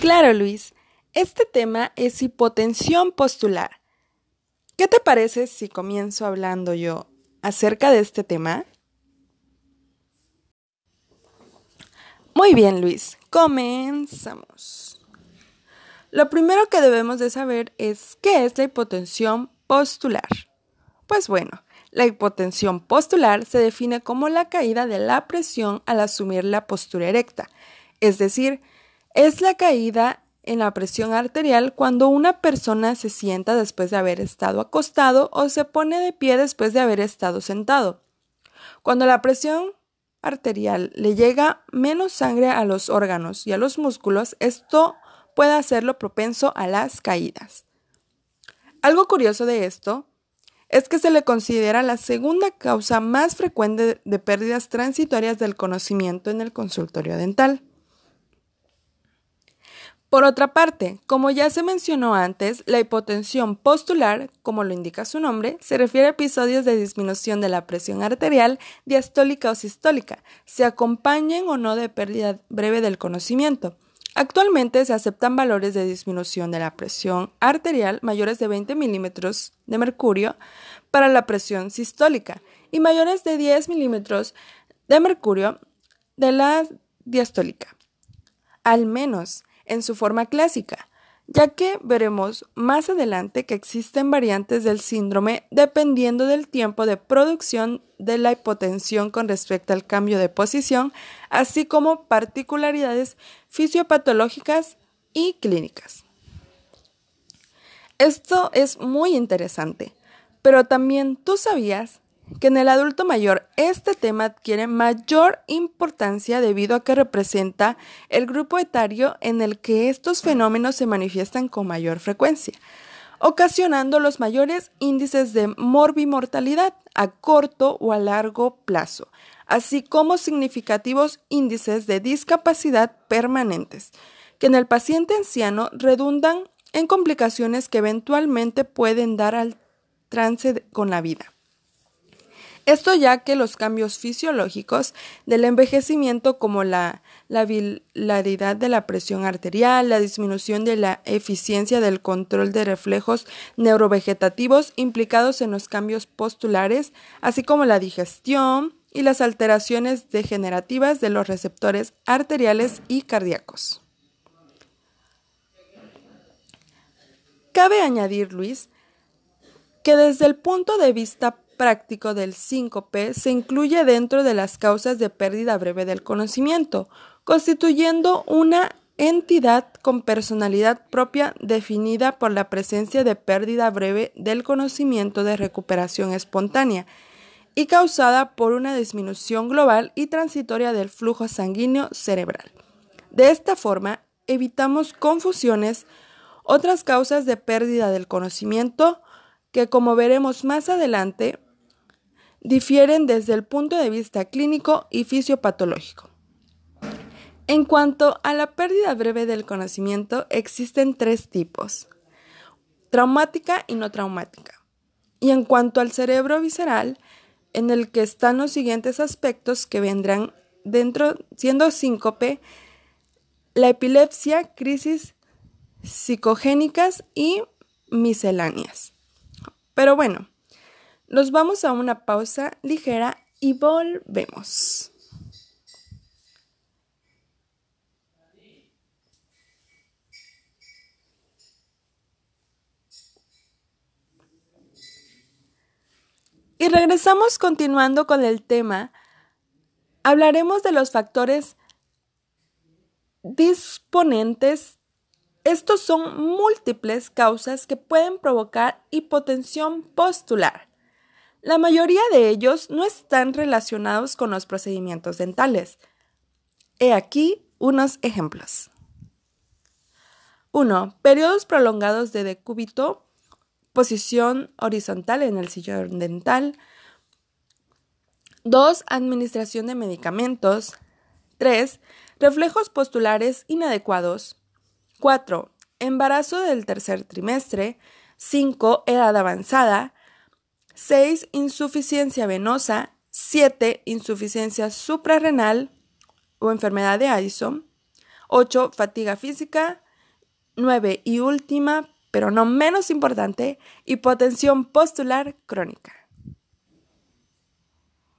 Claro, Luis. Este tema es hipotensión postular. ¿Qué te parece si comienzo hablando yo acerca de este tema? Muy bien, Luis. Comenzamos. Lo primero que debemos de saber es qué es la hipotensión postular. Pues bueno, la hipotensión postular se define como la caída de la presión al asumir la postura erecta, es decir, es la caída en la presión arterial cuando una persona se sienta después de haber estado acostado o se pone de pie después de haber estado sentado. Cuando la presión arterial le llega menos sangre a los órganos y a los músculos, esto puede hacerlo propenso a las caídas. Algo curioso de esto es que se le considera la segunda causa más frecuente de pérdidas transitorias del conocimiento en el consultorio dental. Por otra parte, como ya se mencionó antes, la hipotensión postular, como lo indica su nombre, se refiere a episodios de disminución de la presión arterial diastólica o sistólica, se acompañen o no de pérdida breve del conocimiento. Actualmente se aceptan valores de disminución de la presión arterial mayores de 20 milímetros de mercurio para la presión sistólica y mayores de 10 milímetros de mercurio de la diastólica. Al menos en su forma clásica, ya que veremos más adelante que existen variantes del síndrome dependiendo del tiempo de producción de la hipotensión con respecto al cambio de posición, así como particularidades fisiopatológicas y clínicas. Esto es muy interesante, pero también tú sabías que en el adulto mayor este tema adquiere mayor importancia debido a que representa el grupo etario en el que estos fenómenos se manifiestan con mayor frecuencia, ocasionando los mayores índices de morbimortalidad a corto o a largo plazo, así como significativos índices de discapacidad permanentes, que en el paciente anciano redundan en complicaciones que eventualmente pueden dar al trance con la vida. Esto ya que los cambios fisiológicos del envejecimiento como la, la bilaridad de la presión arterial, la disminución de la eficiencia del control de reflejos neurovegetativos implicados en los cambios postulares, así como la digestión y las alteraciones degenerativas de los receptores arteriales y cardíacos. Cabe añadir, Luis, que desde el punto de vista práctico del síncope se incluye dentro de las causas de pérdida breve del conocimiento, constituyendo una entidad con personalidad propia definida por la presencia de pérdida breve del conocimiento de recuperación espontánea y causada por una disminución global y transitoria del flujo sanguíneo cerebral. De esta forma, evitamos confusiones, otras causas de pérdida del conocimiento, que como veremos más adelante, difieren desde el punto de vista clínico y fisiopatológico. En cuanto a la pérdida breve del conocimiento, existen tres tipos, traumática y no traumática. Y en cuanto al cerebro visceral, en el que están los siguientes aspectos que vendrán dentro, siendo síncope, la epilepsia, crisis psicogénicas y misceláneas. Pero bueno, nos vamos a una pausa ligera y volvemos. Y regresamos continuando con el tema. Hablaremos de los factores disponentes estos son múltiples causas que pueden provocar hipotensión postular. La mayoría de ellos no están relacionados con los procedimientos dentales. He aquí unos ejemplos. 1. Periodos prolongados de decúbito, posición horizontal en el sillón dental. 2. Administración de medicamentos. 3. Reflejos postulares inadecuados. 4. Embarazo del tercer trimestre. 5. Edad avanzada. 6. Insuficiencia venosa. 7. Insuficiencia suprarrenal o enfermedad de Addison. 8. Fatiga física. 9 y última, pero no menos importante, hipotensión postular crónica.